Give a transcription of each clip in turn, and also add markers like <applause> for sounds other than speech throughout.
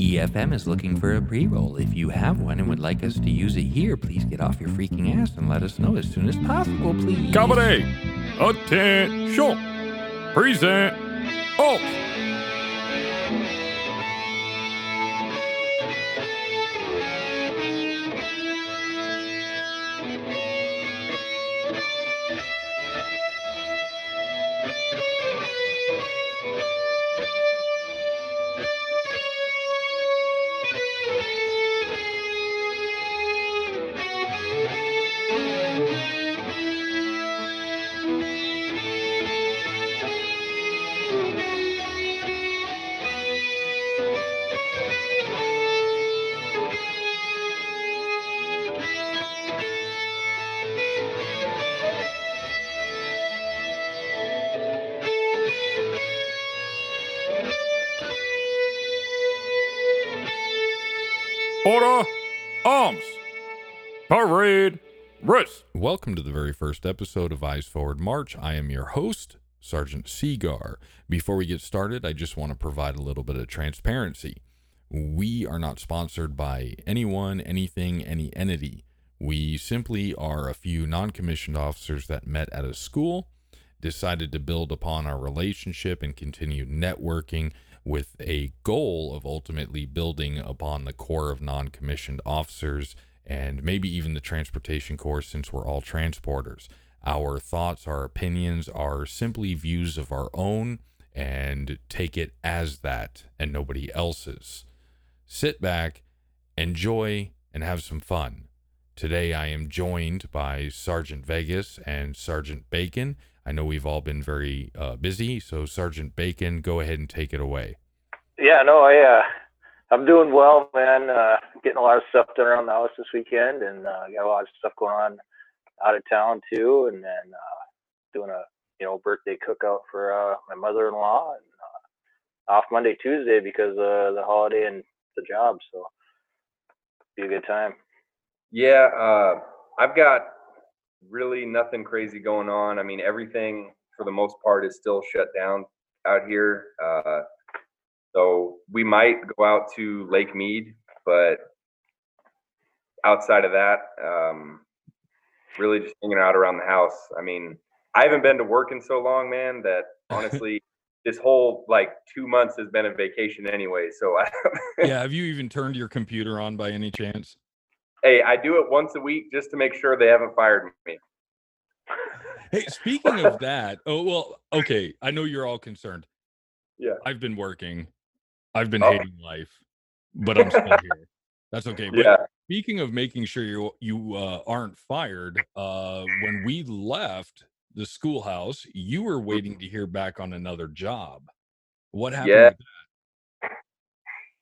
EFM is looking for a pre roll. If you have one and would like us to use it here, please get off your freaking ass and let us know as soon as possible, please. Company, attention, present, oh. Parade, rest. Welcome to the very first episode of Eyes Forward March. I am your host, Sergeant Seagar. Before we get started, I just want to provide a little bit of transparency. We are not sponsored by anyone, anything, any entity. We simply are a few non commissioned officers that met at a school, decided to build upon our relationship and continue networking with a goal of ultimately building upon the core of non commissioned officers and maybe even the transportation corps since we're all transporters. Our thoughts, our opinions are simply views of our own and take it as that and nobody else's. Sit back, enjoy, and have some fun. Today I am joined by Sergeant Vegas and Sergeant Bacon. I know we've all been very uh, busy, so Sergeant Bacon, go ahead and take it away. Yeah, no, I uh, I'm doing well, man. Uh, getting a lot of stuff done around the house this weekend, and uh, got a lot of stuff going on out of town too. And then uh, doing a you know birthday cookout for uh, my mother-in-law, and uh, off Monday, Tuesday because uh, the holiday and the job. So be a good time. Yeah, uh, I've got really nothing crazy going on. I mean, everything for the most part is still shut down out here. Uh, so we might go out to Lake Mead, but outside of that, um, really just hanging out around the house. I mean, I haven't been to work in so long, man, that <laughs> honestly, this whole like two months has been a vacation anyway. So I, <laughs> yeah, have you even turned your computer on by any chance? hey, I do it once a week just to make sure they haven't fired me. Hey, speaking of that, oh well, okay. I know you're all concerned. <laughs> Yeah. I've been working. I've been Oh. hating life, but I'm still here. That's <laughs> okay. But Yeah. speaking of making sure you you uh, aren't fired, uh, when we left the schoolhouse, you were waiting to hear back on another job. What happened? Yeah. with that?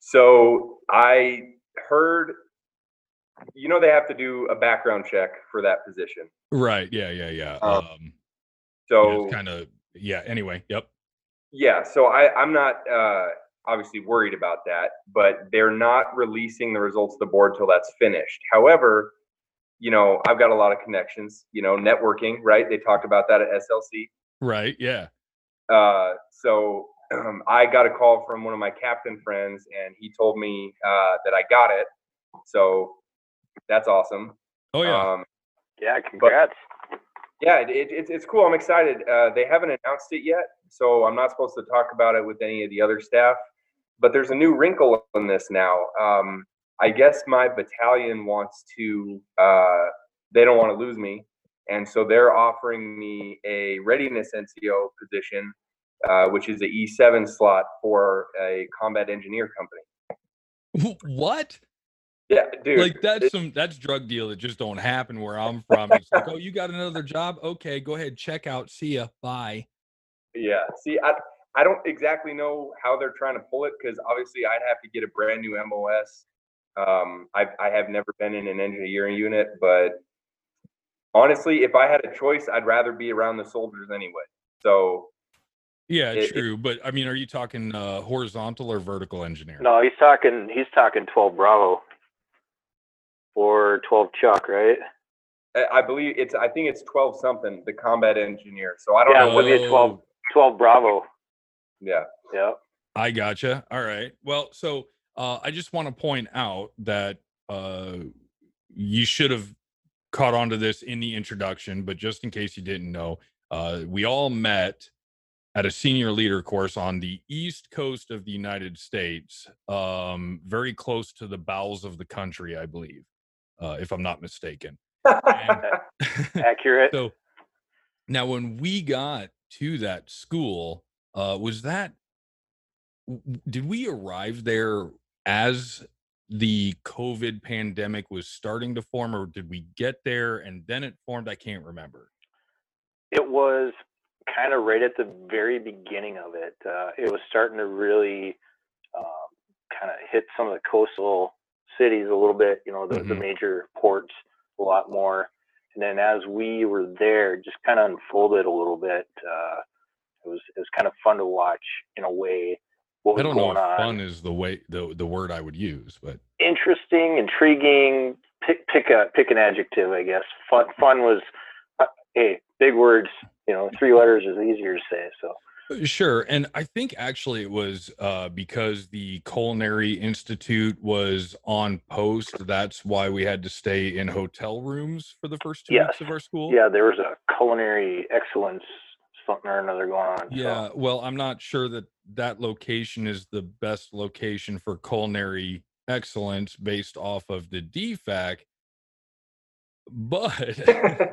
So I heard, you know, they have to do a background check for that position. Right. Yeah. Yeah. Yeah. Um, Um, So kind of. Yeah. Anyway. Yep. yeah, so I, I'm not uh, obviously worried about that, but they're not releasing the results of the board till that's finished. However, you know, I've got a lot of connections. You know, networking, right? They talked about that at SLC. Right. Yeah. Uh, so um, I got a call from one of my captain friends, and he told me uh, that I got it. So that's awesome. Oh yeah. Um, Yeah, congrats. yeah, it, it, it's it's cool. I'm excited. Uh, they haven't announced it yet, so I'm not supposed to talk about it with any of the other staff. But there's a new wrinkle in this now. Um, I guess my battalion wants to. Uh, they don't want to lose me, and so they're offering me a readiness NCO position, uh, which is a E7 slot for a combat engineer company. what? Yeah, dude. like that's it- some that's drug deal that just don't happen where I'm from. It's like, oh, you got another job? Okay, go ahead, check out. See ya. Bye. Yeah. See, I I don't exactly know how they're trying to pull it because obviously I'd have to get a brand new MOS. Um, I I have never been in an engineering unit, but honestly, if I had a choice, I'd rather be around the soldiers anyway. So Yeah, It- it- true. But I mean, are you talking uh, horizontal or vertical engineer? No, he's talking. He's talking 12 Bravo or 12 Chuck, right? I, I believe it's I think it's twelve something, the combat engineer. So I don't Yeah, know. with What, you 12, Oh, 12 Bravo. Yeah. Yeah. I gotcha. All right. Well, so Uh, I just want to point out that uh, you should have caught on to this in the introduction, but just in case you didn't know, uh, we all met at a senior leader course on the east coast of the United States, um, very close to the bowels of the country, I believe, uh, if I'm not mistaken. And- <laughs> Accurate. <laughs> so now, when we got to that school, uh, was that did we arrive there as the COVID pandemic was starting to form, or did we get there and then it formed? I can't remember. It was kind of right at the very beginning of it. Uh, it was starting to really um, kind of hit some of the coastal cities a little bit, you know, the, the Mhm. major ports a lot more. And then as we were there, just kind of unfolded a little bit. Uh, it was it was kind of fun to watch in a way I don't know if on. fun is the way the the word I would use, but Interesting, intriguing. Pick pick a pick an adjective, I guess. Fun fun was, uh, hey, big words. You know, three letters is easier to say. So. Uh, Sure. And I think actually it was uh, because the Culinary Institute was on post. That's why we had to stay in hotel rooms for the first two weeks of our school. yeah, there was a culinary excellence something or another going on. Yeah. So. Well, I'm not sure that that location is the best location for culinary excellence based off of the DFAC. But <laughs>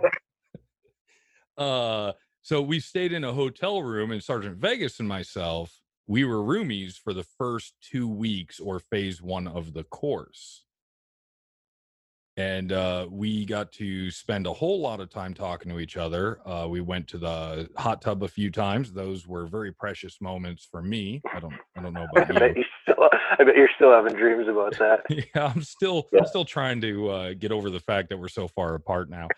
<laughs> uh so we stayed in a hotel room and sergeant vegas and myself we were roomies for the first two weeks or phase one of the course and uh, we got to spend a whole lot of time talking to each other uh, we went to the hot tub a few times those were very precious moments for me i don't i don't know <laughs> I about bet you you still, I bet you're still having dreams about that. <laughs> yeah i'm still Yeah. i'm still trying to uh, get over the fact that we're so far apart now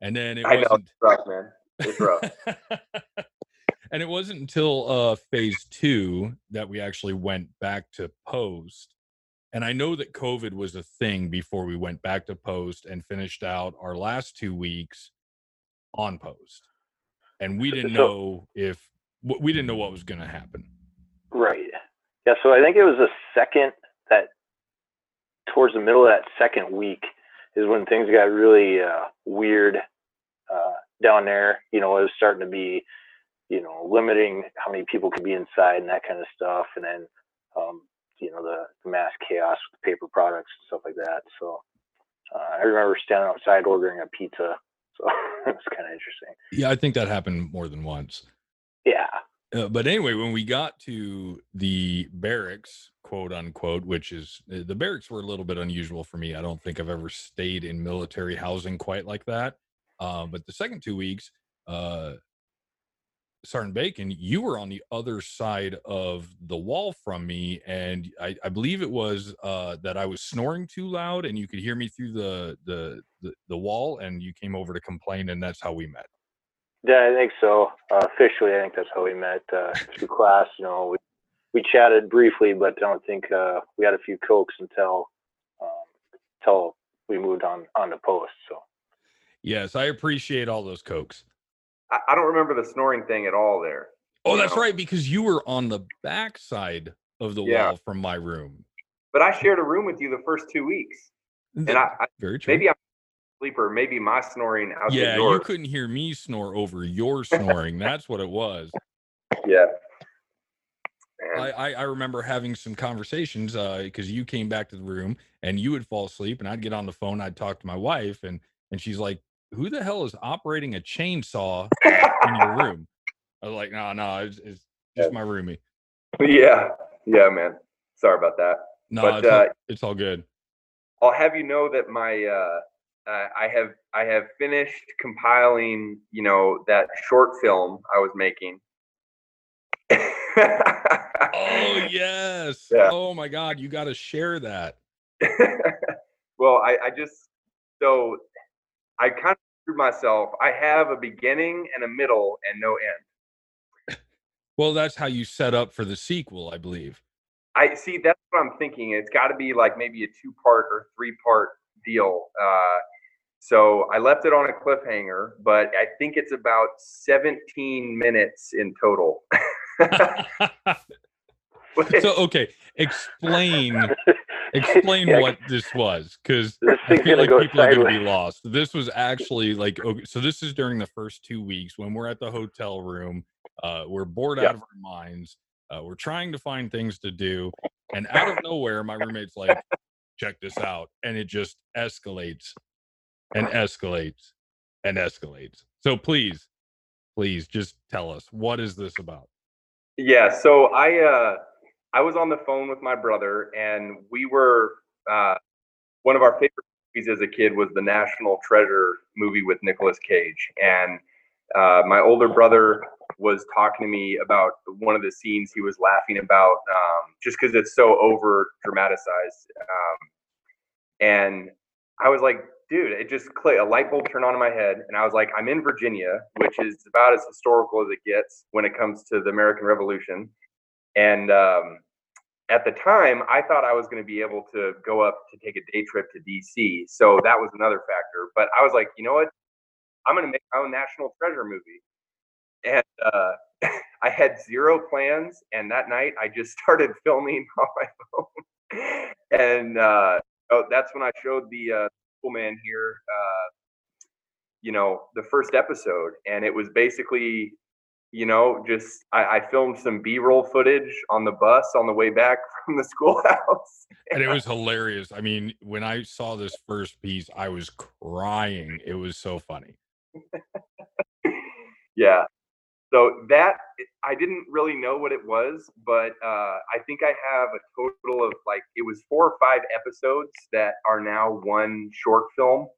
and then it I know wasn't rough, man. It's rough. <laughs> and it wasn't until uh phase two that we actually went back to post and i know that covid was a thing before we went back to post and finished out our last two weeks on post and we didn't So- know if we didn't know what was going to happen Right. Yeah. So I think it was the second that towards the middle of that second week is when things got really uh, weird uh, down there. You know, it was starting to be, you know, limiting how many people could be inside and that kind of stuff. And then, um, you know, the, the mass chaos with paper products and stuff like that. So uh, I remember standing outside ordering a pizza. So <laughs> it was kind of interesting. yeah i think that happened more than once Yeah. Uh, but anyway, when we got to the barracks, quote unquote, which is uh, the barracks were a little bit unusual for me. I don't think I've ever stayed in military housing quite like that. Uh, but the second two weeks, uh, Sergeant Bacon, you were on the other side of the wall from me, and I, I believe it was uh, that I was snoring too loud, and you could hear me through the, the the the wall, and you came over to complain, and that's how we met. Yeah, I think so. Uh, officially, I think that's how we met uh, through class. You know, we, we chatted briefly, but I don't think uh, we had a few cokes until um, until we moved on on the post. So Yes, I appreciate all those cokes. I, I don't remember the snoring thing at all there. Oh, that's know? right, because you were on the back side of the Yeah. wall from my room. But I shared a room with you the first two weeks, and I, I Very true. maybe I'm a sleeper. Maybe my snoring out yeah, you couldn't hear me snore over your <laughs> snoring. That's what it was. Yeah. I, I, I remember having some conversations uh, because you came back to the room and you would fall asleep, and I'd get on the phone. I'd talk to my wife, and and she's like, "Who the hell is operating a chainsaw in your <laughs> room?" I was like, "No, no, it's, it's just my roomie." yeah. Yeah, man. Sorry about that. No, But, it's, all, uh, it's all good. I'll have you know that my uh, uh, I have I have finished compiling, you know, that short film I was making. Oh <laughs> yes. Yeah. Oh my God, you got to share that. <laughs> well, I, I just so I kind of screwed myself. I have a beginning and a middle and no end. Well, that's how you set up for the sequel, I believe. I see. That's what I'm thinking. It's got to be like maybe a two part or three part deal. Uh, so I left it on a cliffhanger, but I think it's about 17 minutes in total. <laughs> <laughs> So okay, explain <laughs> explain <laughs> Yeah, what this was because I feel like people are going to be lost. This was actually like okay, so this is during the first two weeks when we're at the hotel room. Uh, we're bored Yeah. out of our minds. Uh, we're trying to find things to do, and out of nowhere, my roommate's like, "Check this out," and it just escalates and escalates and escalates. So please, please, just tell us what is this about? Yeah, so I uh I was on the phone with my brother and we were uh one of our favorite movies as a kid was the National Treasure movie with Nicolas Cage and uh my older brother was talking to me about one of the scenes he was laughing about um just cuz it's so over dramatized um and I was like dude it just clicked a light bulb turned on in my head and I was like I'm in Virginia which is about as historical as it gets when it comes to the American Revolution and um, at the time, I thought I was going to be able to go up to take a day trip to DC. So that was another factor. But I was like, you know what? I'm going to make my own National Treasure movie. And uh, <laughs> I had zero plans. And that night, I just <laughs> started filming <laughs> on my phone. and uh, oh, that's when I showed the uh, cool man here, uh, you know, the first episode. And it was basically you know, just I, I filmed some B-roll footage on the bus on the way back <laughs> from the schoolhouse. and it was hilarious. I mean, when I saw this first piece, I was crying. It was so funny. <laughs> yeah. So that I didn't really know what it was, but uh, I think I have a total of like it was four or five episodes that are now one short film.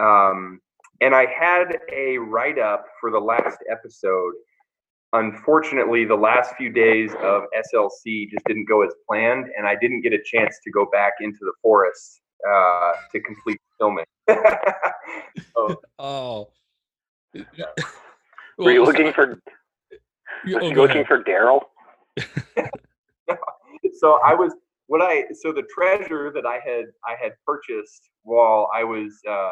Um, and I had a write up for the last episode. Unfortunately, the last few days of SLC just didn't go as planned, and I didn't get a chance to go back into the forest uh, to complete filming. <laughs> so, Oh. Were you looking for you- oh, you looking ahead. for Daryl? <laughs> so I was what I so the treasure that I had I had purchased while I was uh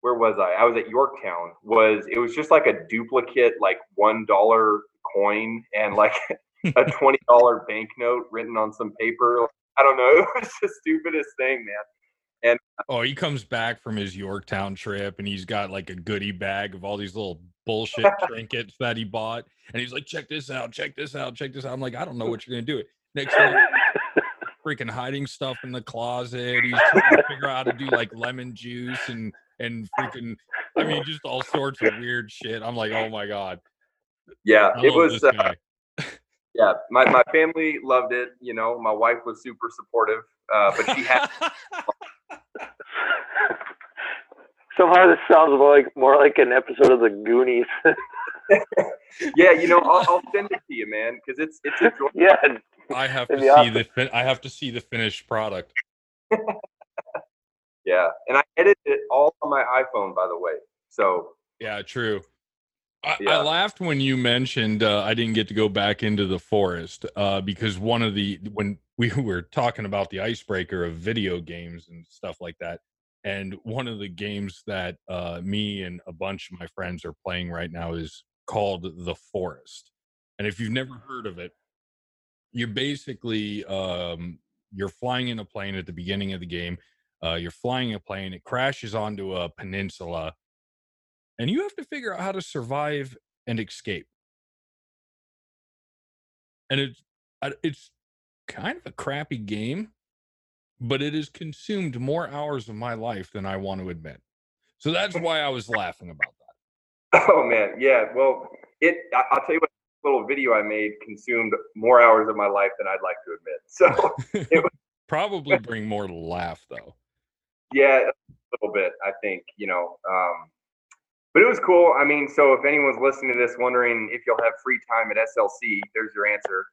where was I? I was at Yorktown. Was it was just like a duplicate like one dollar coin and like <laughs> a twenty dollar banknote written on some paper. I don't know. <laughs> It was the stupidest thing, man. And uh Oh, he comes back from his Yorktown trip and he's got like a goodie bag of all these little bullshit <laughs> trinkets that he bought. And he's like, check this out, check this out, check this out. I'm like, I don't know what you're gonna do. It next thing freaking hiding stuff in the closet. He's trying to figure out how to do like lemon juice and and freaking I mean <laughs> just all sorts of weird shit. I'm like, oh my god. Yeah, it was. Uh, yeah, my my family loved it. You know, my wife was super supportive, uh, but she had. <laughs> <laughs> Somehow this sounds more like more like an episode of the Goonies. yeah, you know, I'll, I'll send it to you, man, because it's it's enjoyable. yeah, I have to see be awesome. the fin- I have to see the finished product. Yeah, and I edited it all on my iPhone, by the way. So Yeah, true. I, I laughed when you mentioned uh, I didn't get to go back into the forest uh, because one of the when we <laughs> were talking about the icebreaker of video games and stuff like that, and one of the games that uh, me and a bunch of my friends are playing right now is called The Forest. And if you've never heard of it, you're basically um, you're flying in a plane at the beginning of the game. Uh, you're flying a plane, it crashes onto a peninsula, and you have to figure out how to survive and escape. And it's it's kind of a crappy game, but it has consumed more hours of my life than I want to admit. So that's <laughs> why I was laughing about that. Oh man, yeah. Well, it. I'll tell you what. Little video I made consumed more hours of my life than I'd like to admit. <laughs> So it <laughs> was, Probably bring more to laugh though. Yeah, a little bit. I think you know. Um, but it was cool. I mean, so if anyone's listening to this, wondering if you'll have free time at SLC, there's your answer.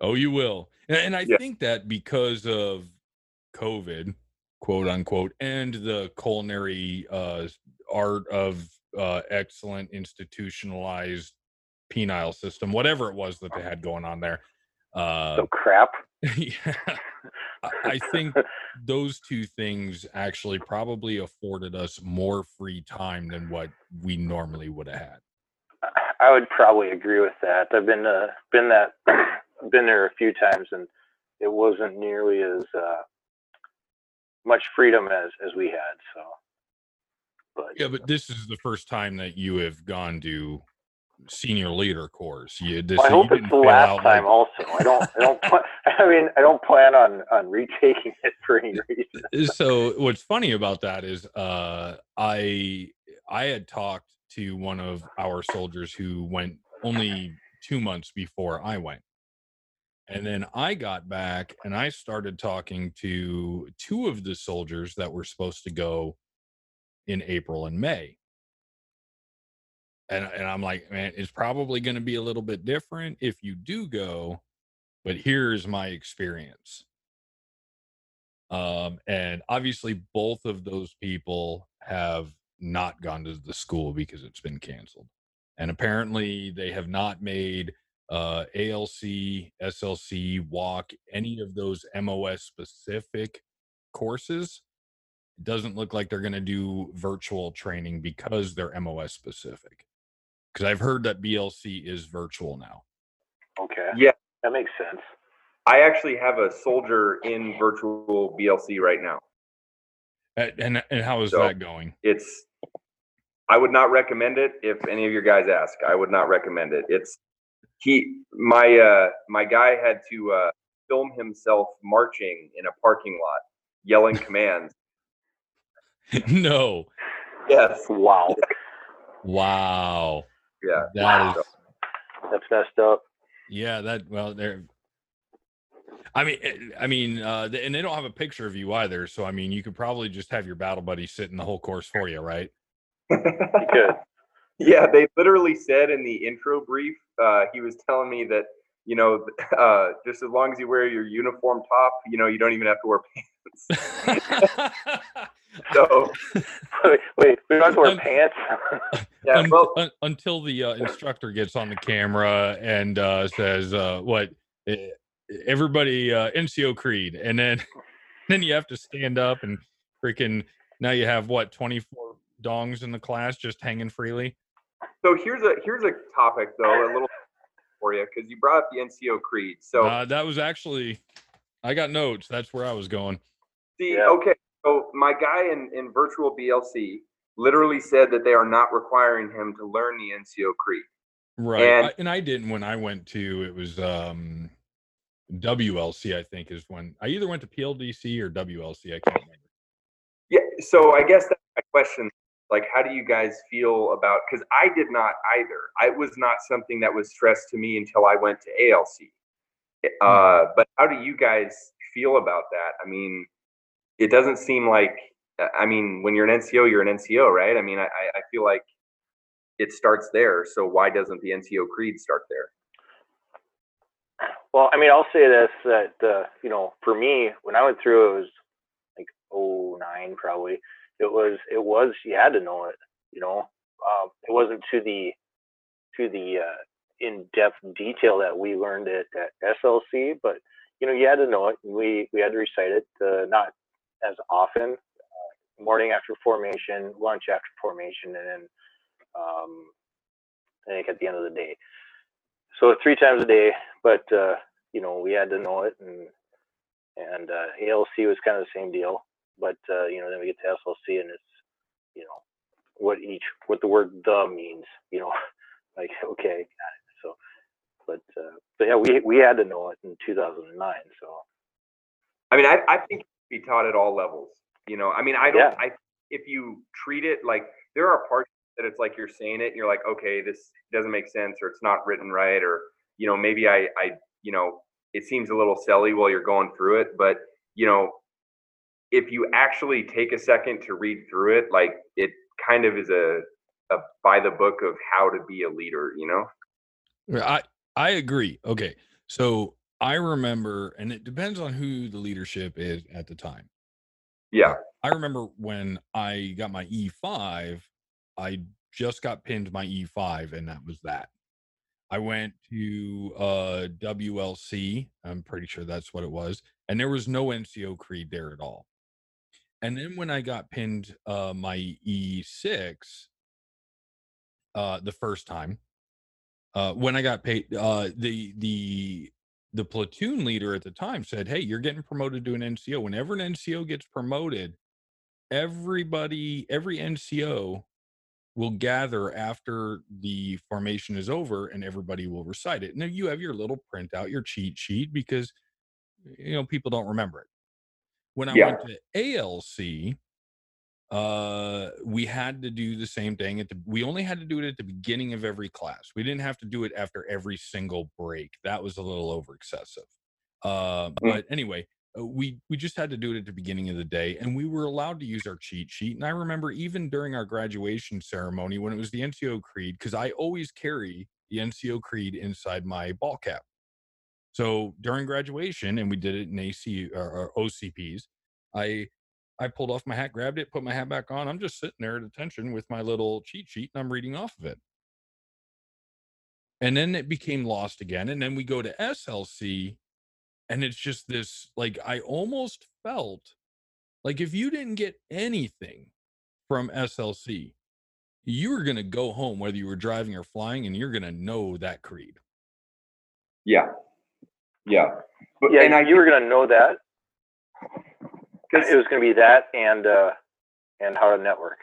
Oh, you will. And, and I Yeah. think that because of COVID, quote unquote, and the culinary uh, art of uh, excellent institutionalized penile system, whatever it was that they had going on there. Uh, so crap. <laughs> yeah, I, I think those two things actually probably afforded us more free time than what we normally would have had. I would probably agree with that. I've been uh, been that <clears throat> been there a few times, and it wasn't nearly as uh, much freedom as as we had. So, but Yeah, but this is the first time that you have gone to senior leader course. You, this, I you hope it's the last time. like- Also, I don't. I don't. <laughs> <laughs> I mean, I don't plan on on retaking it for any reason. so what's funny about that is uh i i had talked to one of our soldiers who went only two months before i went. And then i got back and i started talking to two of the soldiers that were supposed to go in april and may. And, and i'm like man it's probably going to be a little bit different if you do go but here's my experience um, and obviously, both of those people have not gone to the school because it's been canceled. And apparently, they have not made uh, ALC, SLC, walk any of those MOS specific courses. It doesn't look like they're going to do virtual training because they're MOS specific. Because I've heard that BLC is virtual now. Okay. Yeah. That makes sense. I actually have a soldier in virtual BLC right now. And and, and how is So- that going? It's I would not recommend it if any of your guys ask. I would not recommend it. It's he my uh my guy had to uh film himself marching in a parking lot yelling <laughs> commands. no. Yes. Wow, Wow. Yeah. That is that's messed up. Yeah, that well there I mean eh, I mean uh and they don't have a picture of you either, so I mean you could probably just have your battle buddy sitting the whole course for you, right? You could. <laughs> Yeah, they literally said in the intro brief, uh, he was telling me that, you know, <laughs> uh, just as long as you wear your uniform top, you know, you don't even have to wear <laughs> pants. So, <laughs> wait, wait, we don't have to wear Um, pants. <laughs> yeah, Un- well, un- until the uh, instructor gets on the camera and uh, says, uh, "What? eh, Everybody, uh, NCO Creed," and then <laughs> then you have to stand up and freaking. Now you have what? Twenty four dongs in the class just hanging freely. so here's a here's a topic though, a little for you because you brought up the NCO Creed. So uh, that was actually, I got notes. That's where I was going. see, Yeah. okay, so my guy in in virtual BLC literally said that they are not requiring him to learn the NCO Creed. Right, And- I, and I didn't when I went to. It was um, WLC. I think is when I either went to PLDC or WLC. I can't remember. Yeah, so I guess that's my question. Like, how do you guys feel about? Because I did not either. I it was not something that was stressed to me until I went to ALC. Uh, but how do you guys feel about that? I mean, it doesn't seem like. uh, I mean, when you're an NCO, you're an NCO, right? I mean, I, I feel like it starts there. So why doesn't the NCO creed start there? Well, I mean, I'll say this that uh, you know, for me, when I went through, it was like oh nine probably. It was it was you had to know it. You know, um, it wasn't to the to the uh, in depth detail that we learned it at SLC, but you know, you had to know it. We we had to recite it, uh, not as often. Uh, morning after formation, lunch after formation, and then um, I think at the end of the day. So three times a day, but uh, you know we had to know it, and and uh, ALC was kind of the same deal. But uh, you know then we get to SLC, and it's you know what each what the word the means. You know, <laughs> like okay. So, but uh, but yeah, we we had to know it in 2009. So I mean, I, I think be taught at all levels. You know, I mean, I don't. Yeah. I if you treat it like there are parts that it's like you're saying it, and you're like, okay, this doesn't make sense, or it's not written right, or you know, maybe I, I, you know, it seems a little silly while you're going through it, but you know, if you actually take a second to read through it, like it kind of is a, a by the book of how to be a leader. You know. I I agree. Okay. So I remember and it depends on who the leadership is at the time. Yeah. I remember when I got my E5, I just got pinned my E5 and that was that. I went to uh WLC, I'm pretty sure that's what it was, and there was no NCO creed there at all. And then when I got pinned uh my E6 uh the first time, uh when I got paid uh the the the platoon leader at the time said, Hey, you're getting promoted to an NCO. Whenever an NCO gets promoted, everybody, every NCO will gather after the formation is over and everybody will recite it. Now you have your little printout, your cheat sheet, because you know people don't remember it. When I Yeah. went to ALC, uh we had to do the same thing at the we only had to do it at the beginning of every class. We didn't have to do it after every single break. That was a little over excessive. Uh but anyway uh, we we just had to do it at the beginning of the day and we were allowed to use our cheat sheet and i remember even during our graduation ceremony when it was the nco creed because i always carry the nco creed inside my ball cap. So during graduation and we did it in ac or, or ocps i I pulled off my hat, grabbed it, put my hat back on. I'm just sitting there at attention with my little cheat sheet and I'm reading off of it. And then it became lost again. And then we go to SLC and it's just this like, I almost felt like if you didn't get anything from SLC, you were going to go home, whether you were driving or flying, and you're going to know that creed. Yeah. Yeah. But, Yeah, and I, you were gonna know that. 'Cause- It was gonna be that and uh and how to network.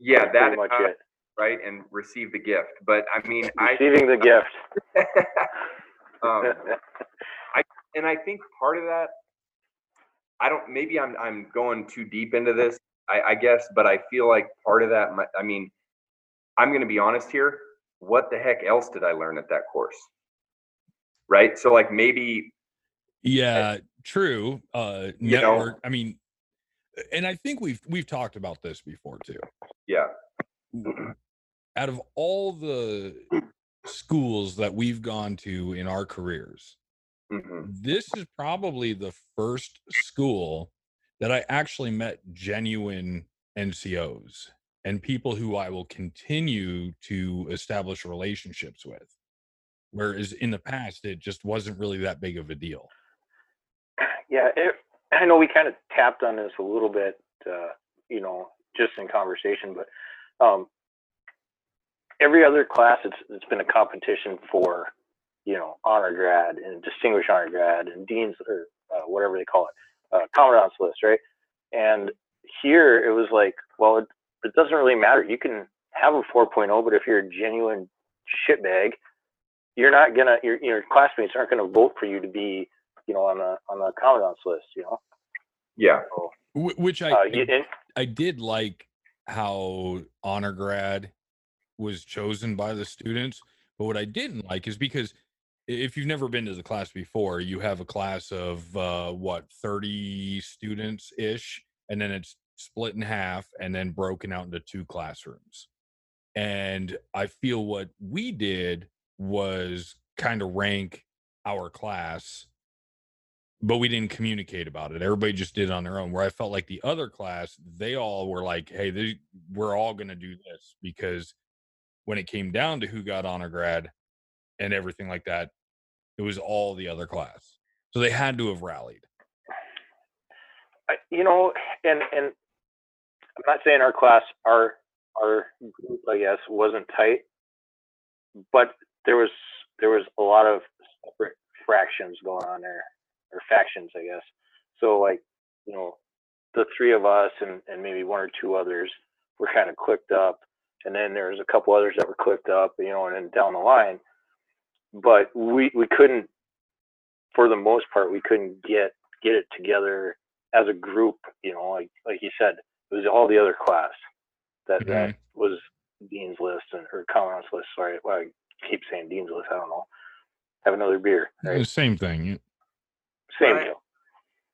yeah, That's that, much uh, it. right. And receive the gift. But I mean, I, Receiving the gift. <laughs> um, <laughs> and I think part of that, I don't. Maybe I'm I'm going too deep into this. I, I guess, but I feel like part of that. I mean, I'm going to be honest here. What the heck else did I learn at that course? Right. So like maybe Yeah, true. Uh You know? network. I mean, and I think we've we've talked about this before too. yeah. Out of all the schools that we've gone to in our careers, hmm this is probably the first school that I actually met genuine NCOs and people who I will continue to establish relationships with. Whereas in the past, it just wasn't really that big of a deal. Yeah, it, I know we kind of tapped on this a little bit, uh, you know, just in conversation, but um, every other class, it's it's been a competition for, you know, honor grad and distinguished honor grad and dean's or uh, whatever they call it, uh, commandant's list, right? And here it was like, well, it, it doesn't really matter. You can have a 4.0, but if you're a genuine shitbag, you're not gonna your your classmates aren't gonna vote for you to be you know, on the on the commandant's list, you know. Yeah. Wh- Which I, Uh, I I did like how honor grad was chosen by the students, but what I didn't like is because if you've never been to the class before, you have a class of uh, what 30 students ish, and then it's split in half and then broken out into two classrooms. And I feel what we did was kind of rank our class but we didn't communicate about it. Everybody just did it on their own. Where I felt like the other class, they all were like, "Hey, we're all going to do this," because when it came down to who got honor grad and everything like that, it was all the other class. So they had to have rallied. You know, and and I'm not saying our class, our our group, I guess, wasn't tight, but there was there was a lot of separate fractions going on there, or factions, I guess. So like, you know, the three of us and and maybe one or two others were kind of clicked up, and then there was a couple others that were clicked up, you know, and then down the line. But we we couldn't, for the most part, we couldn't get get it together as a group, you know, like like you said, it was all the other class that that mm-hmm. was Dean's list and or Commandant's list. Sorry, well, I keep saying Dean's list. I don't know. Have another beer. The same thing. Same Right. deal.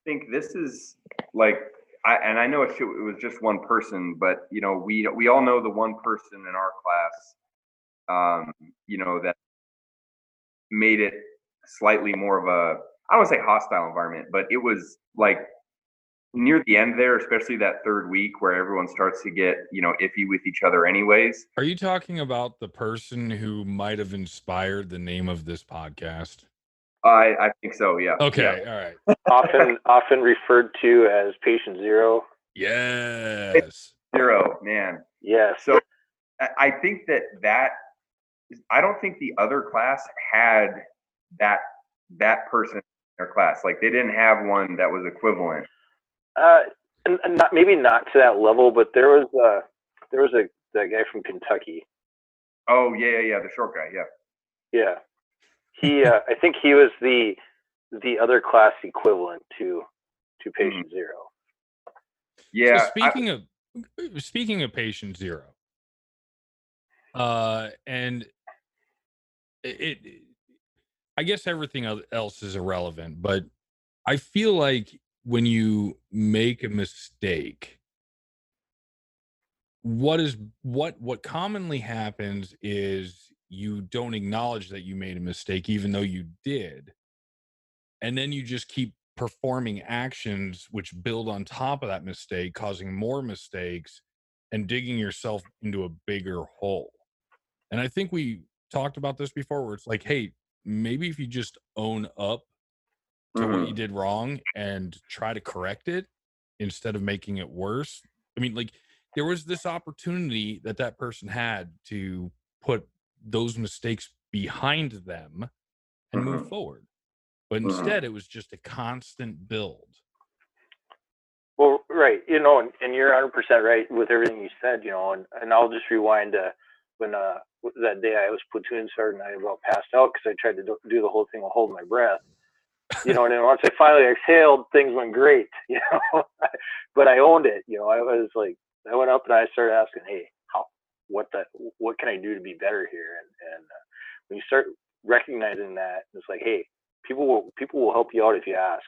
think this is like I and I know it, should, it was just one person, but you know we we all know the one person in our class, um, you know that made it slightly more of a I don't say hostile environment, but it was like near the end there, especially that third week where everyone starts to get you know iffy with each other, anyways. Are you talking about the person who might have inspired the name of this podcast? I I think so, yeah. Okay, yeah. all right. often <laughs> often referred to as patient zero. Yes. zero, man. Yes. So I- I think that that I don't think the other class had that that person in their class? Like they didn't have one that was equivalent. Uh, and, and not maybe not to that level, but there was uh there was a that guy from Kentucky. Oh yeah, yeah, yeah, the short guy. Yeah. Yeah, he uh, I think he was the the other class equivalent to to patient zero. Yeah. So I- speaking of speaking of patient zero, uh, and it, it, I guess everything else is irrelevant, but I feel like when you make a mistake, what is what what commonly happens is you don't acknowledge that you made a mistake, even though you did, and then you just keep performing actions which build on top of that mistake, causing more mistakes and digging yourself into a bigger hole. And I think we talked about this before where it's like, hey, maybe if you just own up to what Mhm. you did wrong and try to correct it instead of making it worse. I mean, like there was this opportunity that that person had to put those mistakes behind them and move forward. But Mhm. instead, it was just a constant build. Well, right, you know, and, and you're 100 percent right with everything you said, you know, and, and I'll just rewind to when uh that day I was platoon sergeant, I about passed out because I tried to do, do the whole thing while holding my breath, you know, and then once I finally exhaled, things went great, <laughs> you know, but I owned it, you know, I was like, I went up and I started asking, hey, what the, what can I do to be better here, and and uh, when you start recognizing that, it's like, hey, people will people will help you out if you ask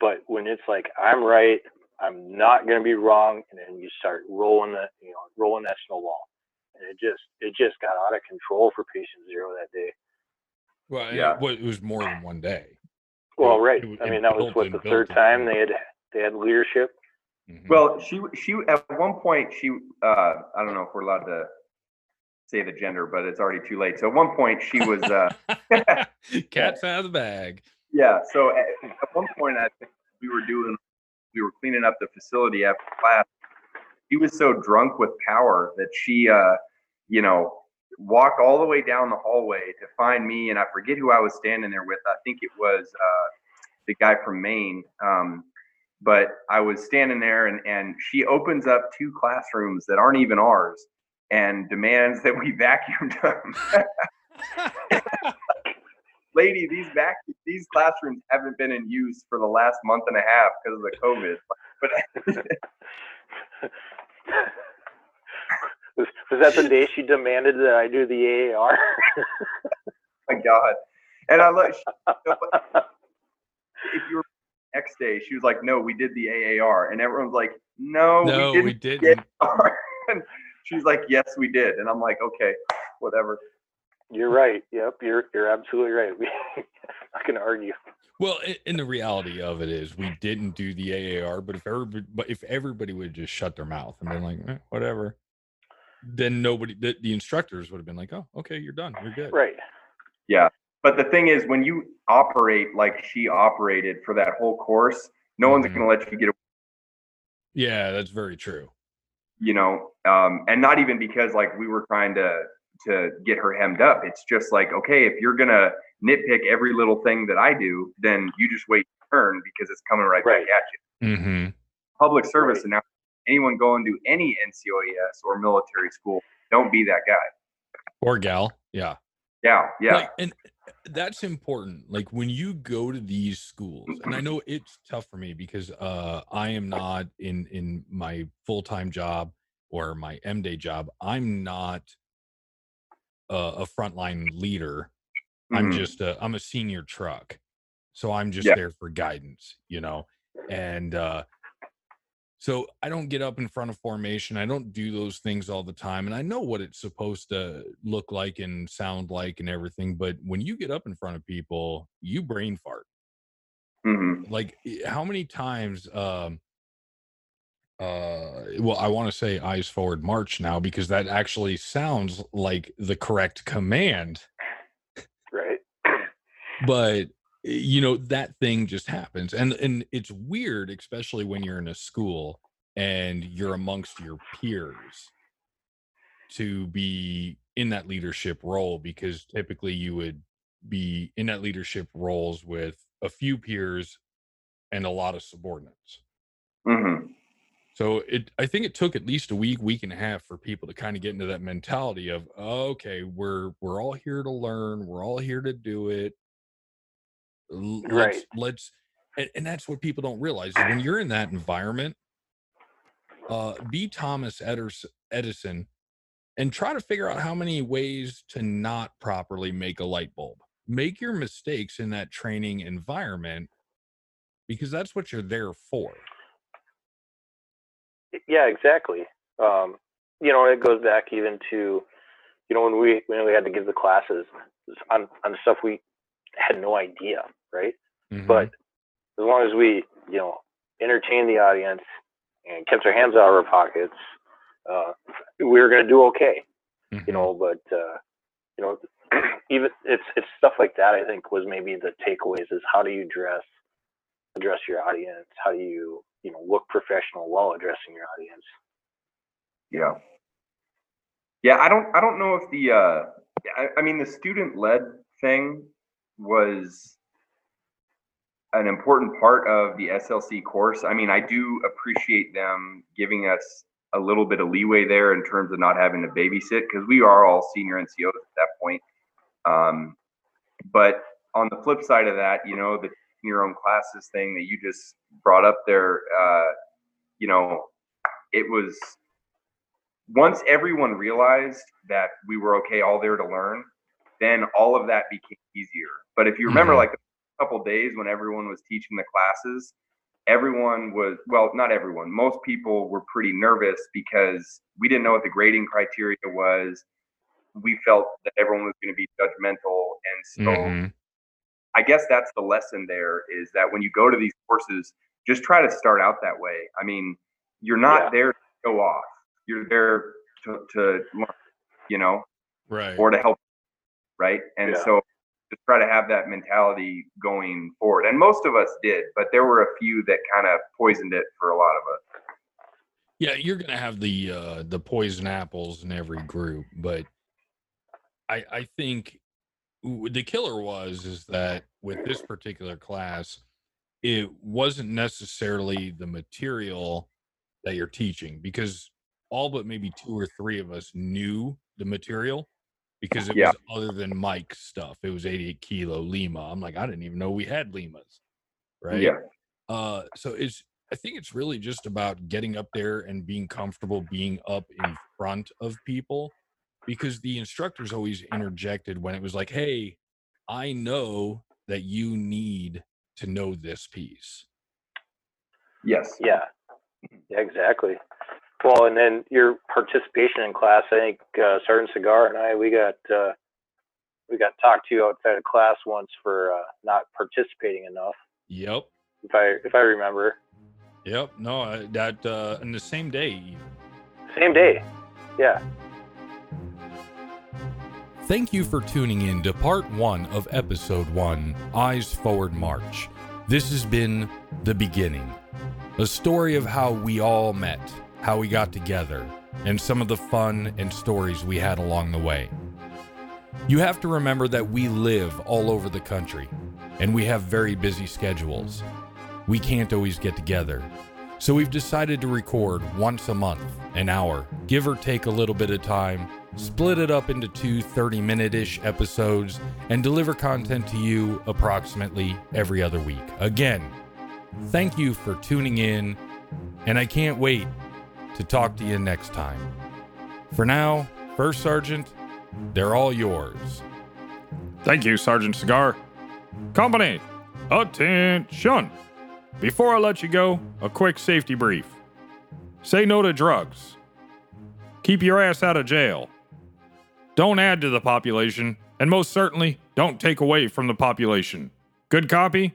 but when it's like I'm right, I'm not gonna be wrong, and then you start rolling the you know rolling that snowball, and it just it just got out of control for patient zero that day. Well, Yeah. it, was more than one day. Well, right. it- I mean that was what the third time they had they had leadership. Mhm. Well, she she at one point she uh I don't know if we're allowed to say the gender, but it's already too late. So at one point she was uh cat's out of the bag. yeah. So at, at one point I think we were doing we were cleaning up the facility after class. She was so drunk with power that she uh you know walked all the way down the hallway to find me and I forget who I was standing there with. I think it was uh the guy from Maine. Um but I was standing there and, and she opens up two classrooms that aren't even ours and demands that we <laughs> vacuum them. <laughs> Lady, these vac these classrooms haven't been in use for the last month and a half because of the COVID. But <laughs> was, was that the day she demanded that I do the AAR? my God. And I look if you were next day, she was like, No, we did the AAR. And everyone's like, No, no, we we didn't. didn't. <laughs> and she's like, Yes, we did. And I'm like, Okay, whatever. you're right. Yep, you're you're absolutely right. We not gonna argue. Well, i- and the reality of it is, we didn't do the AAR. But if everybody, but if everybody would just shut their mouth and been like, eh, whatever, then nobody, the, the instructors would have been like, oh, okay, you're done, you're good. Right. But the thing is, when you operate like she operated for that whole course, no one's Mhm. going to let you get away, Yeah, that's very true. you know, um, and not even because like we were trying to to get her hemmed up. It's just like, okay, if you're gonna nitpick every little thing that I do, then you just wait your turn because it's coming right, Right. back at you. Mm-hmm. Public service Right. and now anyone going to any NCOES or military school, don't be that guy. Or gal, yeah. Yeah, yeah. Like, and that's important. Like when you go to these schools, and I know it's tough for me because uh, I am not in in my full time job or my M day job. I'm not a, a frontline leader. I'm Mhm. just a I'm a senior truck, so I'm just Yeah. there for guidance, you know, and uh, so I don't get up in front of formation. I don't do those things all the time, and I know what it's supposed to look like and sound like and everything. But when you get up in front of people, you brain fart. Mhm. Like how many times? Um, uh, well, I want to say eyes forward march now because that actually sounds like the correct command Right. but eh, you know that thing just happens and and it's weird especially when you're in a school and you're amongst your peers to be in that leadership role because typically you would be in that leadership roles with a few peers and a lot of subordinates. hmm So it I think it took at least a week, week and a half for people to kind of get into that mentality of oh, okay, we're we're all here to learn, we're all here to do it. Let's Right. let's and, and that's what people don't realize when you're in that environment, uh be Thomas Edison Edison and try to figure out how many ways to not properly make a light bulb. Make your mistakes in that training environment because that's what you're there for. Yeah, exactly. Um, you know, it goes back even to, you know, when we when we had to give the classes on on stuff we had no idea, right? Mhm. But as long as we, you know, entertained the audience and kept our hands out of our pockets, uh, we were going to do okay, Mhm. you know. But uh, you know, <clears throat> even it's it's stuff like that. I think was maybe the takeaways is how do you dress, address your audience? How do you you know look professional while addressing your audience? Yeah. Yeah, I don't I don't know if the uh I, I mean the student led thing was an important part of the SLC course. I mean, I do appreciate them giving us a little bit of leeway there in terms of not having to babysit because we are all senior NCOs at that point. Um, but on the flip side of that, you know, the your own classes thing that you just brought up there, uh, you know, it was once everyone realized that we were okay all there to learn, then all of that became easier. But if you remember, Mhm. like a couple days when everyone was teaching the classes, everyone was well, not everyone, most people were pretty nervous because we didn't know what the grading criteria was. We felt that everyone was going to be judgmental, and so Mhm. I guess that's the lesson there is that when you go to these courses, just try to start out that way. I mean, you're not Yeah. there to go off. You're there to, to learn, you know, Right. or to help, right? And Yeah. so just try to have that mentality going forward. And most of us did, but there were a few that kind of poisoned it for a lot of us. Yeah, you're gonna have the uh the poison apples in every group, but I I think the killer was is that with this particular class, it wasn't necessarily the material that you're teaching because all but maybe two or three of us knew the material because it Yeah. was other than Mike's stuff. It was 88 kilo Lima. I'm like, I didn't even know we had Limas. Right. Yeah. Uh, so it's I think it's really just about getting up there and being comfortable being up in front of people because the instructors always interjected when it was like, Hey, I know that you need to know this piece. Yes. Yeah, yeah, exactly. Well, and then your participation in class. I think uh, Sergeant Cigar and I we got uh, we got talked to outside of class once for uh, not participating enough. Yep. If I if I remember, Yep. No, I- that uh in the same day same day. Yeah. Thank you for tuning in to part one of episode one Eyes Forward March. This has been the beginning, a story of how we all met, how we got together, and some of the fun and stories we had along the way. You have to remember that we live all over the country, and we have very busy schedules. We can't always get together. So we've decided to record once a month, an hour, give or take a little bit of time, split it up into two 30 minute ish episodes, and deliver content to you approximately every other week. Again, thank you for tuning in, and I can't wait to talk to you next time. For now, First Sergeant, they're all yours. Thank you, Sergeant Cigar. Company, attention! Before I let you go, a quick safety brief. Say no to drugs. Keep your ass out of jail. Don't add to the population, and most certainly, don't take away from the population. Good copy?